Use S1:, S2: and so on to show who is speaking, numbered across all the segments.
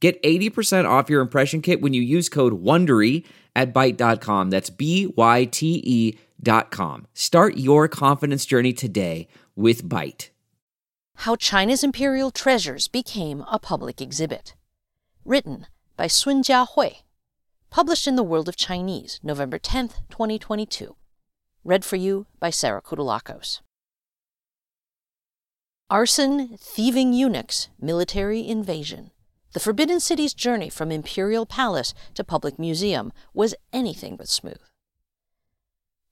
S1: Get 80% off your impression kit when you use code WONDERY at Byte.com. That's B-Y-T-E dot com. Start your confidence journey today with Byte.
S2: How China's Imperial Treasures Became a Public Exhibit. Written by Sun Jiahui. Published in the World of Chinese, November 10th, 2022. Read for you by Sarah Kutulakos. Arson, thieving eunuchs, military invasion. The Forbidden City's journey from imperial palace to public museum was anything but smooth.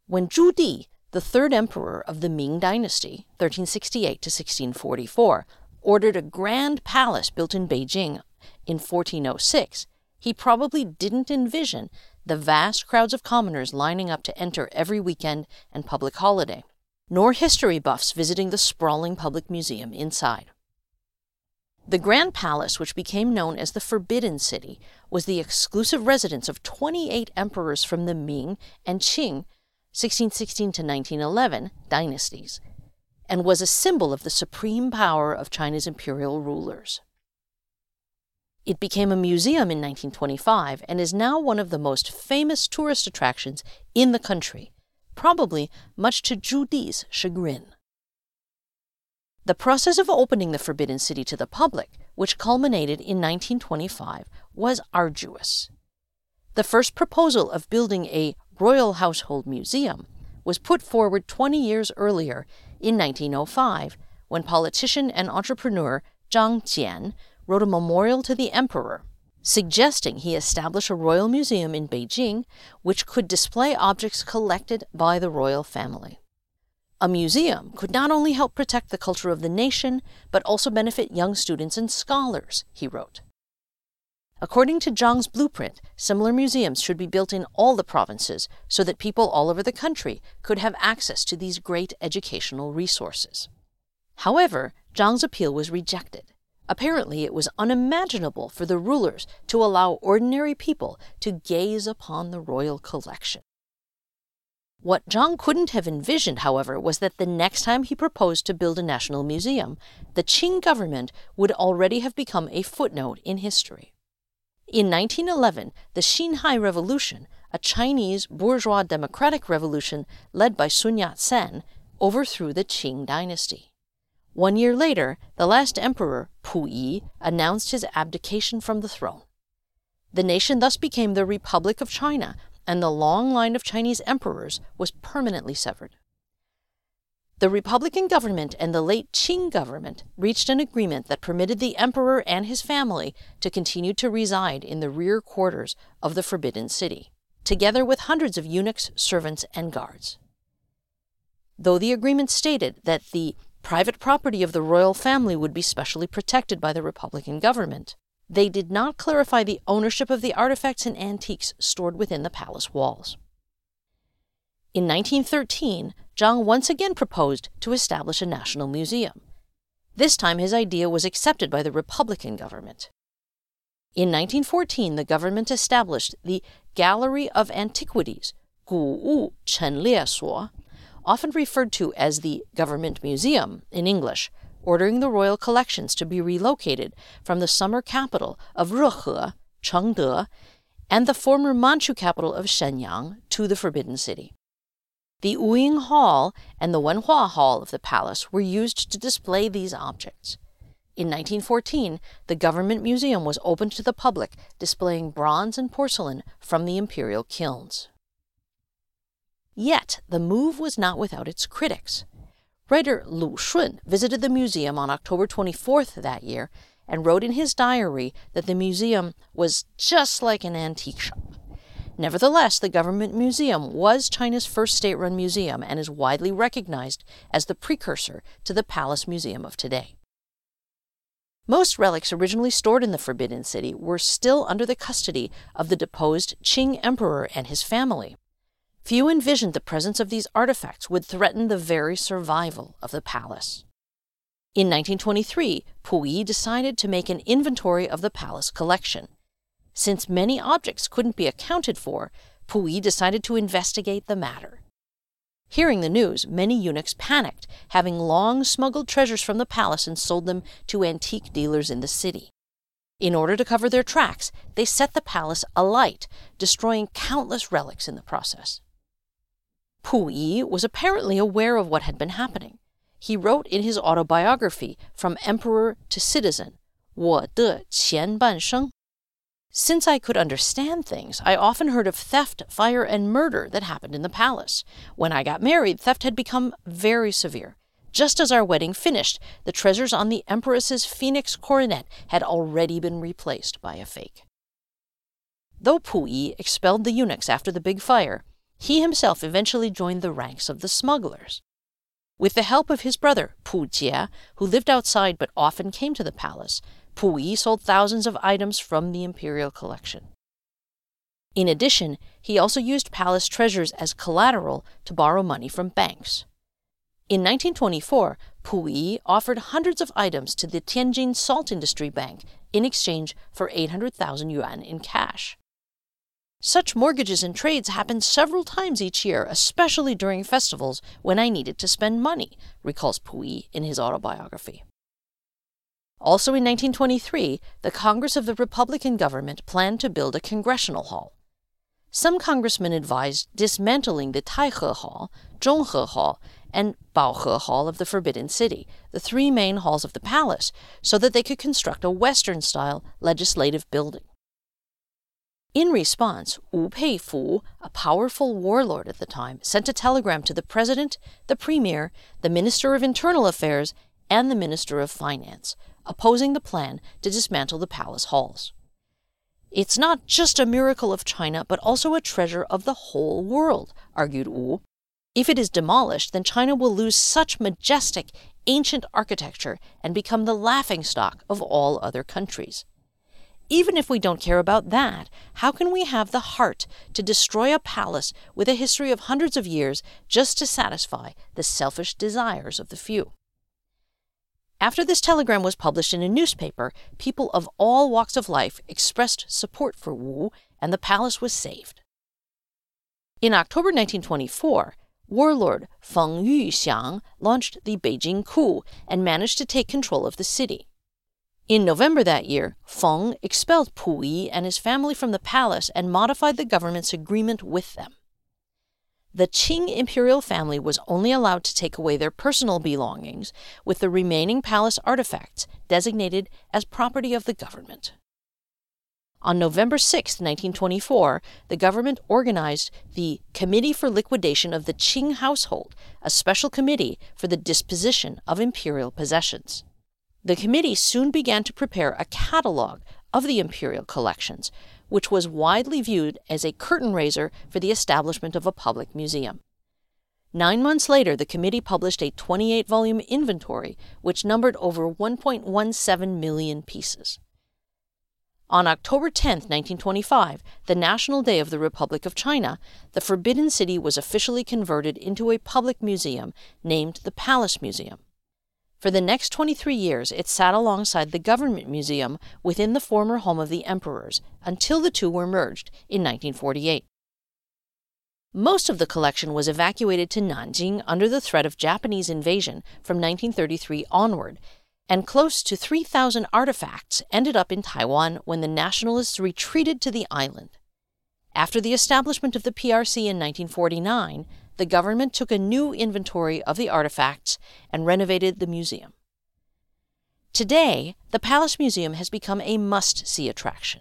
S2: When Zhu Di, the third emperor of the Ming Dynasty, 1368 to 1644, ordered a grand palace built in Beijing in 1406, he probably didn't envision the vast crowds of commoners lining up to enter every weekend and public holiday, nor history buffs visiting the sprawling public museum inside. The Grand Palace, which became known as the Forbidden City, was the exclusive residence of 28 emperors from the Ming and Qing 1616 to 1911 dynasties, and was a symbol of the supreme power of China's imperial rulers. It became a museum in 1925 and is now one of the most famous tourist attractions in the country, probably much to Zhu Di's chagrin. The process of opening the Forbidden City to the public, which culminated in 1925, was arduous. The first proposal of building a Royal Household Museum was put forward 20 years earlier in 1905 when politician and entrepreneur Zhang Jian wrote a memorial to the emperor suggesting he establish a royal museum in Beijing which could display objects collected by the royal family. A museum could not only help protect the culture of the nation, but also benefit young students and scholars, he wrote. According to Zhang's blueprint, similar museums should be built in all the provinces so that people all over the country could have access to these great educational resources. However, Zhang's appeal was rejected. Apparently, it was unimaginable for the rulers to allow ordinary people to gaze upon the royal collection. What Zhang couldn't have envisioned, however, was that the next time he proposed to build a national museum, the Qing government would already have become a footnote in history. In 1911, the Xinhai Revolution, a Chinese bourgeois democratic revolution led by Sun Yat sen, overthrew the Qing dynasty. One year later, the last emperor, Pu Yi, announced his abdication from the throne. The nation thus became the Republic of China, and the long line of Chinese emperors was permanently severed. The Republican government and the late Qing government reached an agreement that permitted the emperor and his family to continue to reside in the rear quarters of the Forbidden City, together with hundreds of eunuchs, servants, and guards. Though the agreement stated that the private property of the royal family would be specially protected by the Republican government, they did not clarify the ownership of the artifacts and antiques stored within the palace walls. In 1913, Zhang once again proposed to establish a national museum. This time, his idea was accepted by the Republican government. In 1914, the government established the Gallery of Antiquities, Guwu Chenlie Suo, often referred to as the Government Museum in English, ordering the royal collections to be relocated from the summer capital of Rehe, Chengde, and the former Manchu capital of Shenyang to the Forbidden City. The Wuying Hall and the Wenhua Hall of the palace were used to display these objects. In 1914, the government museum was opened to the public, displaying bronze and porcelain from the imperial kilns. Yet, the move was not without its critics. Writer Lu Xun visited the museum on October 24th that year and wrote in his diary that the museum was just like an antique shop. Nevertheless, the government museum was China's first state run museum and is widely recognized as the precursor to the Palace Museum of today. Most relics originally stored in the Forbidden City were still under the custody of the deposed Qing Emperor and his family. Few envisioned the presence of these artifacts would threaten the very survival of the palace. In 1923, Puyi decided to make an inventory of the palace collection. Since many objects couldn't be accounted for, Puyi decided to investigate the matter. Hearing the news, many eunuchs panicked, having long smuggled treasures from the palace and sold them to antique dealers in the city. In order to cover their tracks, they set the palace alight, destroying countless relics in the process. Puyi was apparently aware of what had been happening. He wrote in his autobiography, From Emperor to Citizen, 我的前半生 since I could understand things, I often heard of theft, fire, and murder that happened in the palace. When I got married, theft had become very severe. Just as our wedding finished, the treasures on the Empress's phoenix coronet had already been replaced by a fake. Though Puyi expelled the eunuchs after the big fire, he himself eventually joined the ranks of the smugglers. With the help of his brother, Pu Jie, who lived outside but often came to the palace, Puyi sold thousands of items from the imperial collection. In addition, he also used palace treasures as collateral to borrow money from banks. In 1924, Puyi offered hundreds of items to the Tianjin Salt Industry Bank in exchange for 800,000 yuan in cash. Such mortgages and trades happened several times each year, especially during festivals when I needed to spend money, recalls Puyi in his autobiography. Also in 1923, the Congress of the Republican government planned to build a congressional hall. Some congressmen advised dismantling the Taihe Hall, Zhonghe Hall, and Baohe Hall of the Forbidden City, the three main halls of the palace, so that they could construct a Western style legislative building. In response, Wu Peifu, a powerful warlord at the time, sent a telegram to the president, the premier, the minister of internal affairs, and the minister of finance, opposing the plan to dismantle the palace halls. It's not just a miracle of China, but also a treasure of the whole world, argued Wu. If it is demolished, then China will lose such majestic, ancient architecture and become the laughingstock of all other countries. Even if we don't care about that, how can we have the heart to destroy a palace with a history of hundreds of years just to satisfy the selfish desires of the few? After this telegram was published in a newspaper, people of all walks of life expressed support for Wu, and the palace was saved. In October 1924, warlord Feng Yuxiang launched the Beijing coup and managed to take control of the city. In November that year, Feng expelled Puyi and his family from the palace and modified the government's agreement with them the Qing imperial family was only allowed to take away their personal belongings, with the remaining palace artifacts designated as property of the government. On November 6, 1924, the government organized the Committee for Liquidation of the Qing Household, a special committee for the disposition of imperial possessions. The committee soon began to prepare a catalog of the imperial collections, which was widely viewed as a curtain raiser for the establishment of a public museum. Nine months later, the committee published a 28 volume inventory which numbered over 1.17 million pieces. On October 10, 1925, the National Day of the Republic of China, the Forbidden City was officially converted into a public museum named the Palace Museum. For the next 23 years, it sat alongside the Government Museum within the former home of the emperors until the two were merged in 1948. Most of the collection was evacuated to Nanjing under the threat of Japanese invasion from 1933 onward, and close to 3,000 artifacts ended up in Taiwan when the nationalists retreated to the island. After the establishment of the PRC in 1949, the government took a new inventory of the artifacts and renovated the museum. Today, the Palace Museum has become a must see attraction.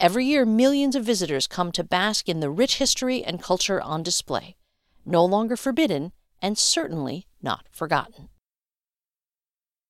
S2: Every year, millions of visitors come to bask in the rich history and culture on display, no longer forbidden and certainly not forgotten.